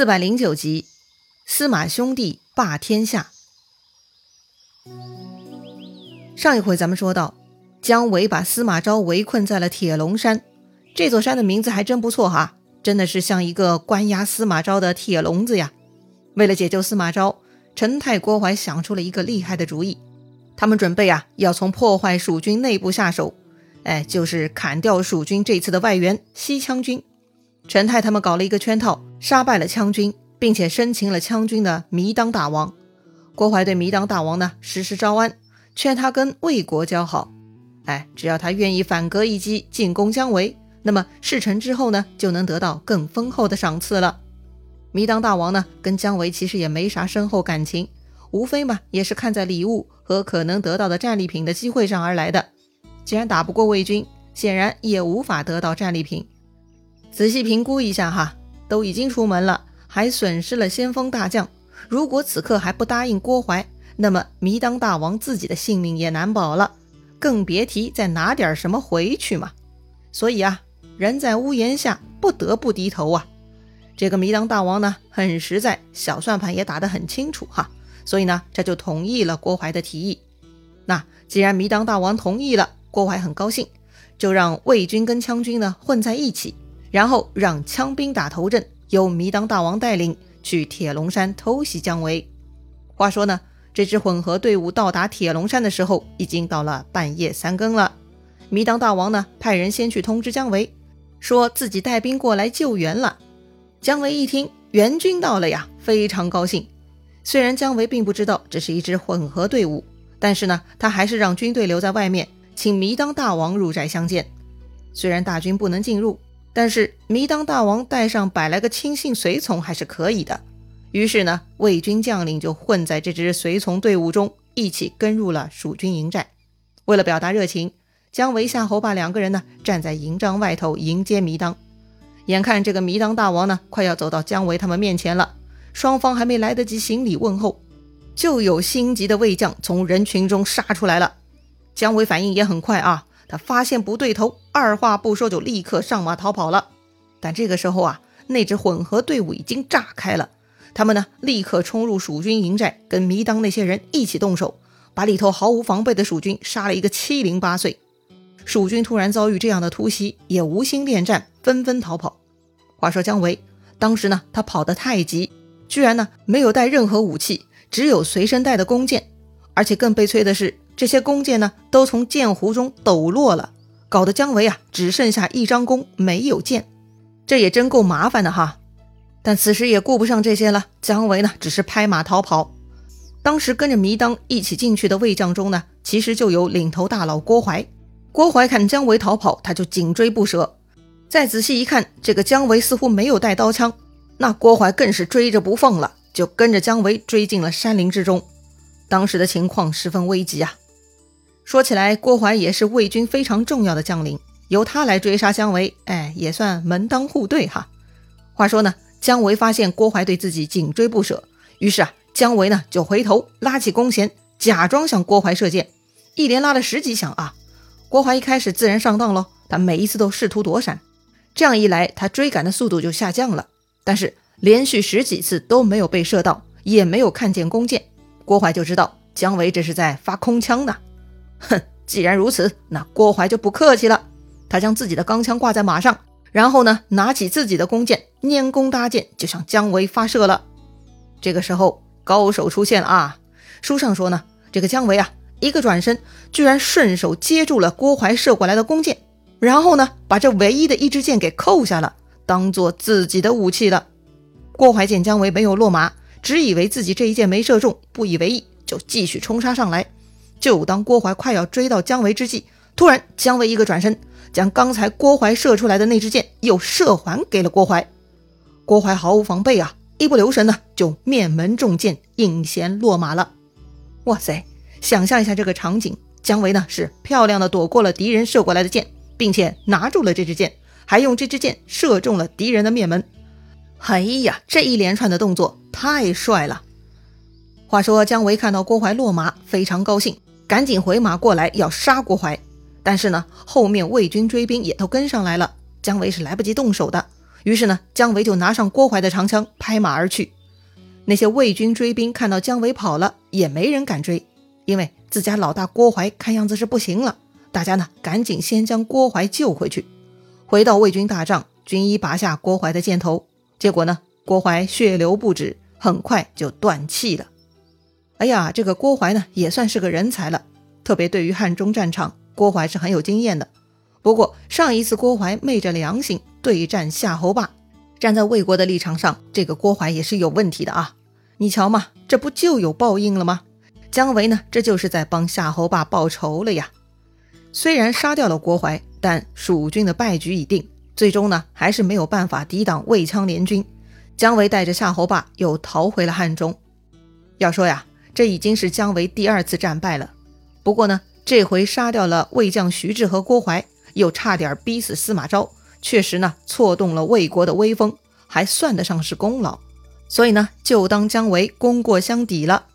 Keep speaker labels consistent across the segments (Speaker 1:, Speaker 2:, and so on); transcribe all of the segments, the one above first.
Speaker 1: 四百零九集，司马兄弟霸天下。上一回咱们说到，姜维把司马昭围困在了铁龙山，这座山的名字还真不错哈，真的是像一个关押司马昭的铁笼子呀。为了解救司马昭，陈泰、郭淮想出了一个厉害的主意，他们准备啊，要从破坏蜀军内部下手，哎，就是砍掉蜀军这次的外援西羌军。陈泰他们搞了一个圈套，杀败了羌军，并且生擒了羌军的糜当大王。郭淮对糜当大王呢实施招安，劝他跟魏国交好。哎，只要他愿意反戈一击进攻姜维，那么事成之后呢，就能得到更丰厚的赏赐了。糜当大王呢跟姜维其实也没啥深厚感情，无非嘛也是看在礼物和可能得到的战利品的机会上而来的。既然打不过魏军，显然也无法得到战利品。仔细评估一下哈，都已经出门了，还损失了先锋大将。如果此刻还不答应郭淮，那么迷当大王自己的性命也难保了，更别提再拿点什么回去嘛。所以啊，人在屋檐下，不得不低头啊。这个迷当大王呢，很实在，小算盘也打得很清楚哈。所以呢，这就同意了郭淮的提议。那既然迷当大王同意了，郭淮很高兴，就让魏军跟羌军呢混在一起。然后让枪兵打头阵，由迷当大王带领去铁龙山偷袭姜维。话说呢，这支混合队伍到达铁龙山的时候，已经到了半夜三更了。迷当大王呢，派人先去通知姜维，说自己带兵过来救援了。姜维一听援军到了呀，非常高兴。虽然姜维并不知道这是一支混合队伍，但是呢，他还是让军队留在外面，请迷当大王入寨相见。虽然大军不能进入。但是糜当大王带上百来个亲信随从还是可以的。于是呢，魏军将领就混在这支随从队伍中，一起跟入了蜀军营寨。为了表达热情，姜维、夏侯霸两个人呢站在营帐外头迎接糜当。眼看这个糜当大王呢快要走到姜维他们面前了，双方还没来得及行礼问候，就有心急的魏将从人群中杀出来了。姜维反应也很快啊。他发现不对头，二话不说就立刻上马逃跑了。但这个时候啊，那支混合队伍已经炸开了。他们呢，立刻冲入蜀军营寨，跟糜当那些人一起动手，把里头毫无防备的蜀军杀了一个七零八碎。蜀军突然遭遇这样的突袭，也无心恋战，纷纷逃跑。话说姜维当时呢，他跑得太急，居然呢没有带任何武器，只有随身带的弓箭，而且更悲催的是。这些弓箭呢，都从箭壶中抖落了，搞得姜维啊只剩下一张弓，没有箭，这也真够麻烦的哈。但此时也顾不上这些了，姜维呢只是拍马逃跑。当时跟着糜当一起进去的魏将中呢，其实就有领头大佬郭淮。郭淮看姜维逃跑，他就紧追不舍。再仔细一看，这个姜维似乎没有带刀枪，那郭淮更是追着不放了，就跟着姜维追进了山林之中。当时的情况十分危急啊。说起来，郭淮也是魏军非常重要的将领，由他来追杀姜维，哎，也算门当户对哈。话说呢，姜维发现郭淮对自己紧追不舍，于是啊，姜维呢就回头拉起弓弦，假装向郭淮射箭，一连拉了十几响啊。郭淮一开始自然上当喽，他每一次都试图躲闪，这样一来，他追赶的速度就下降了。但是连续十几次都没有被射到，也没有看见弓箭，郭淮就知道姜维这是在发空枪呢。哼，既然如此，那郭淮就不客气了。他将自己的钢枪挂在马上，然后呢，拿起自己的弓箭，拈弓搭箭，就向姜维发射了。这个时候，高手出现了啊！书上说呢，这个姜维啊，一个转身，居然顺手接住了郭淮射过来的弓箭，然后呢，把这唯一的一支箭给扣下了，当做自己的武器了。郭淮见姜维没有落马，只以为自己这一箭没射中，不以为意，就继续冲杀上来。就当郭淮快要追到姜维之际，突然姜维一个转身，将刚才郭淮射出来的那支箭又射还给了郭淮。郭淮毫无防备啊，一不留神呢，就面门中箭，应弦落马了。哇塞，想象一下这个场景，姜维呢是漂亮的躲过了敌人射过来的箭，并且拿住了这支箭，还用这支箭射中了敌人的面门。哎呀，这一连串的动作太帅了。话说姜维看到郭淮落马，非常高兴。赶紧回马过来要杀郭淮，但是呢，后面魏军追兵也都跟上来了，姜维是来不及动手的，于是呢，姜维就拿上郭淮的长枪，拍马而去。那些魏军追兵看到姜维跑了，也没人敢追，因为自家老大郭淮看样子是不行了。大家呢，赶紧先将郭淮救回去。回到魏军大帐，军医拔下郭淮的箭头，结果呢，郭淮血流不止，很快就断气了。哎呀，这个郭淮呢，也算是个人才了，特别对于汉中战场，郭淮是很有经验的。不过上一次郭淮昧着良心对战夏侯霸，站在魏国的立场上，这个郭淮也是有问题的啊！你瞧嘛，这不就有报应了吗？姜维呢，这就是在帮夏侯霸报仇了呀。虽然杀掉了郭淮，但蜀军的败局已定，最终呢，还是没有办法抵挡魏羌联军。姜维带着夏侯霸又逃回了汉中。要说呀，这已经是姜维第二次战败了。不过呢，这回杀掉了魏将徐志和郭淮。又差点逼死司马昭，确实呢，挫动了魏国的威风，还算得上是功劳。所以呢，就当姜维功过相抵了。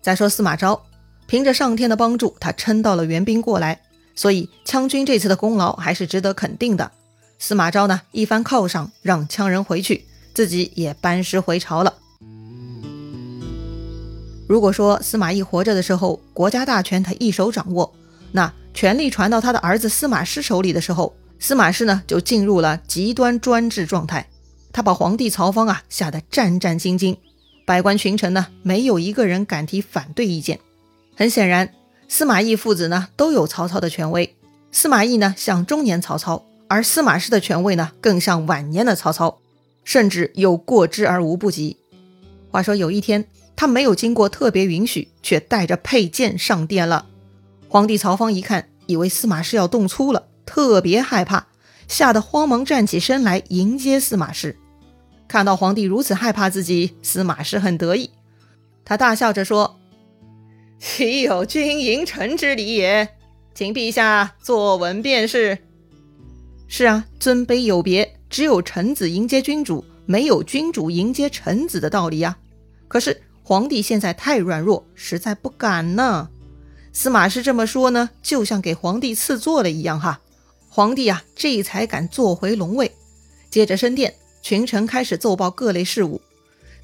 Speaker 1: 再说司马昭，凭着上天的帮助，他撑到了援兵过来，所以羌军这次的功劳还是值得肯定的。司马昭呢，一番犒赏，让羌人回去，自己也班师回朝了。如果说司马懿活着的时候，国家大权他一手掌握，那。权力传到他的儿子司马师手里的时候，司马师呢就进入了极端专制状态。他把皇帝曹芳啊吓得战战兢兢，百官群臣呢没有一个人敢提反对意见。很显然，司马懿父子呢都有曹操的权威。司马懿呢像中年曹操，而司马师的权威呢更像晚年的曹操，甚至有过之而无不及。话说有一天，他没有经过特别允许，却带着佩剑上殿了。皇帝曹芳一看，以为司马氏要动粗了，特别害怕，吓得慌忙站起身来迎接司马氏。看到皇帝如此害怕自己，司马氏很得意，他大笑着说：“岂有君迎臣之礼也？请陛下坐稳便是。”是啊，尊卑有别，只有臣子迎接君主，没有君主迎接臣子的道理呀。可是皇帝现在太软弱，实在不敢呢。司马师这么说呢，就像给皇帝赐座了一样哈。皇帝啊，这才敢坐回龙位。接着升殿，群臣开始奏报各类事务。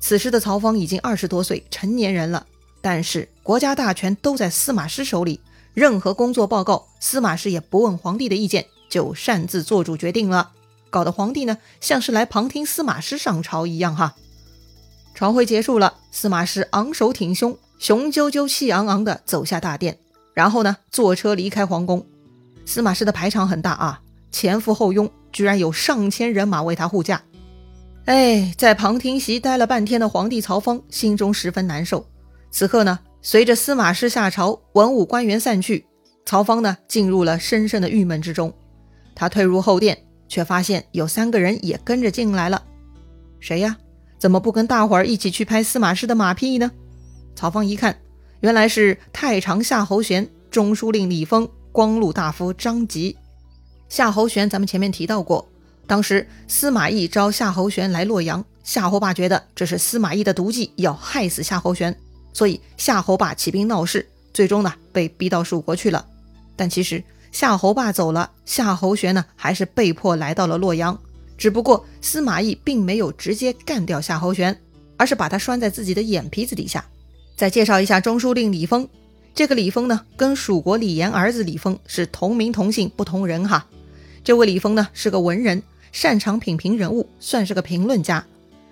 Speaker 1: 此时的曹芳已经二十多岁，成年人了，但是国家大权都在司马师手里，任何工作报告，司马师也不问皇帝的意见，就擅自做主决定了，搞得皇帝呢像是来旁听司马师上朝一样哈。朝会结束了，司马师昂首挺胸，雄赳赳气昂昂地走下大殿。然后呢，坐车离开皇宫。司马师的排场很大啊，前赴后拥，居然有上千人马为他护驾。哎，在旁听席待了半天的皇帝曹芳心中十分难受。此刻呢，随着司马师下朝，文武官员散去，曹芳呢进入了深深的郁闷之中。他退入后殿，却发现有三个人也跟着进来了。谁呀？怎么不跟大伙儿一起去拍司马师的马屁呢？曹芳一看。原来是太常夏侯玄、中书令李丰、光禄大夫张吉。夏侯玄，咱们前面提到过，当时司马懿招夏侯玄来洛阳，夏侯霸觉得这是司马懿的毒计，要害死夏侯玄，所以夏侯霸起兵闹事，最终呢被逼到蜀国去了。但其实夏侯霸走了，夏侯玄呢还是被迫来到了洛阳，只不过司马懿并没有直接干掉夏侯玄，而是把他拴在自己的眼皮子底下。再介绍一下中书令李丰，这个李丰呢，跟蜀国李严儿子李丰是同名同姓不同人哈。这位李丰呢是个文人，擅长品评人物，算是个评论家。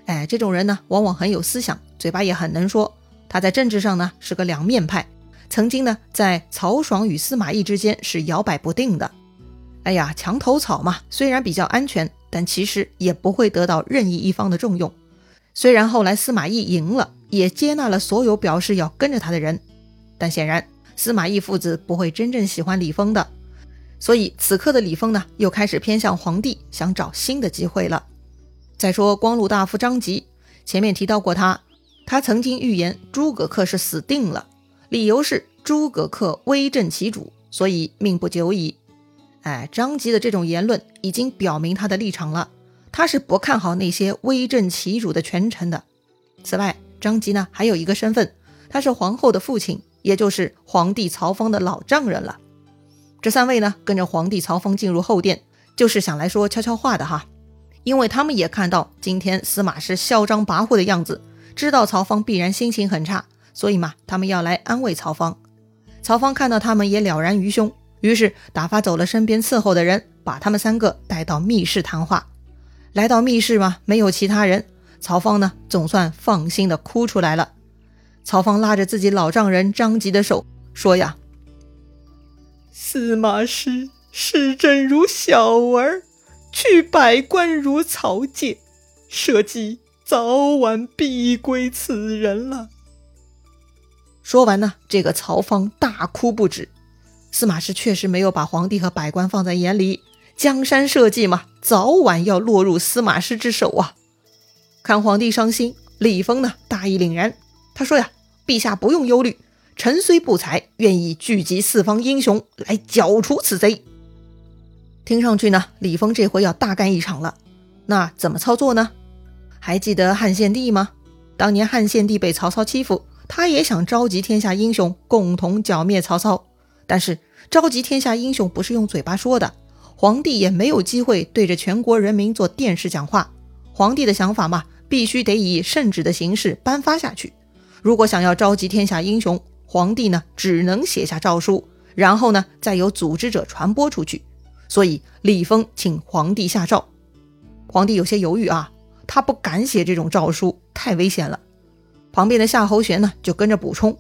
Speaker 1: 哎，这种人呢往往很有思想，嘴巴也很能说。他在政治上呢是个两面派，曾经呢在曹爽与司马懿之间是摇摆不定的。哎呀，墙头草嘛，虽然比较安全，但其实也不会得到任意一方的重用。虽然后来司马懿赢了。也接纳了所有表示要跟着他的人，但显然司马懿父子不会真正喜欢李丰的，所以此刻的李丰呢，又开始偏向皇帝，想找新的机会了。再说光禄大夫张吉，前面提到过他，他曾经预言诸葛恪是死定了，理由是诸葛恪威震其主，所以命不久矣。哎，张吉的这种言论已经表明他的立场了，他是不看好那些威震其主的权臣的。此外，张吉呢，还有一个身份，他是皇后的父亲，也就是皇帝曹芳的老丈人了。这三位呢，跟着皇帝曹芳进入后殿，就是想来说悄悄话的哈。因为他们也看到今天司马师嚣张跋扈的样子，知道曹芳必然心情很差，所以嘛，他们要来安慰曹芳。曹芳看到他们也了然于胸，于是打发走了身边伺候的人，把他们三个带到密室谈话。来到密室嘛，没有其他人，曹芳呢总算放心的哭出来了。曹芳拉着自己老丈人张吉的手说：“呀，
Speaker 2: 司马师视朕如小儿，去百官如草芥，社稷早晚必归此人了。”
Speaker 1: 说完呢，这个曹芳大哭不止。司马师确实没有把皇帝和百官放在眼里，江山社稷嘛，早晚要落入司马师之手啊！看皇帝伤心，李丰呢大义凛然，他说呀：“陛下不用忧虑，臣虽不才，愿意聚集四方英雄来剿除此贼。”听上去呢，李丰这回要大干一场了。那怎么操作呢？还记得汉献帝吗？当年汉献帝被曹操欺负。他也想召集天下英雄共同剿灭曹操，但是召集天下英雄不是用嘴巴说的，皇帝也没有机会对着全国人民做电视讲话。皇帝的想法嘛，必须得以圣旨的形式颁发下去。如果想要召集天下英雄，皇帝呢只能写下诏书，然后呢再由组织者传播出去。所以李丰请皇帝下诏，皇帝有些犹豫啊，他不敢写这种诏书，太危险了。旁边的夏侯玄呢，就跟着补充，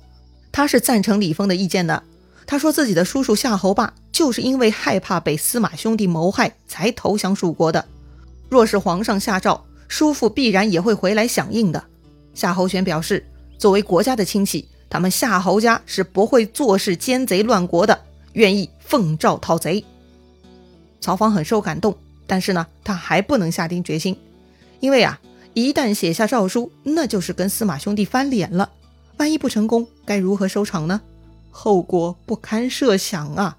Speaker 1: 他是赞成李丰的意见的。他说自己的叔叔夏侯霸就是因为害怕被司马兄弟谋害，才投降蜀国的。若是皇上下诏，叔父必然也会回来响应的。夏侯玄表示，作为国家的亲戚，他们夏侯家是不会坐视奸贼乱国的，愿意奉诏讨贼。曹芳很受感动，但是呢，他还不能下定决心，因为啊。一旦写下诏书，那就是跟司马兄弟翻脸了。万一不成功，该如何收场呢？后果不堪设想啊！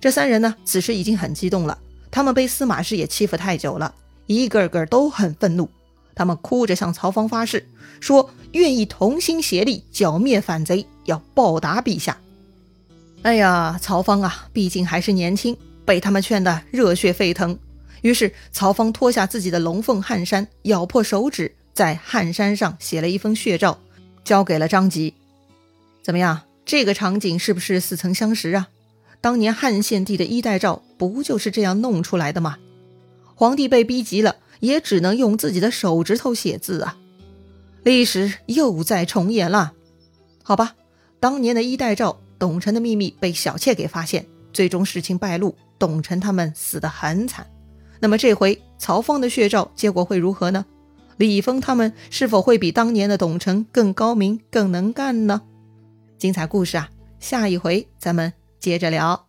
Speaker 1: 这三人呢，此时已经很激动了。他们被司马氏也欺负太久了，一个个都很愤怒。他们哭着向曹芳发誓，说愿意同心协力剿灭反贼，要报答陛下。哎呀，曹芳啊，毕竟还是年轻，被他们劝得热血沸腾。于是，曹芳脱下自己的龙凤汗衫，咬破手指，在汗衫上写了一封血诏，交给了张吉。怎么样，这个场景是不是似曾相识啊？当年汉献帝的衣带诏不就是这样弄出来的吗？皇帝被逼急了，也只能用自己的手指头写字啊。历史又在重演了。好吧，当年的衣带诏，董承的秘密被小妾给发现，最终事情败露，董承他们死得很惨。那么这回曹芳的血诏结果会如何呢？李丰他们是否会比当年的董承更高明、更能干呢？精彩故事啊，下一回咱们接着聊。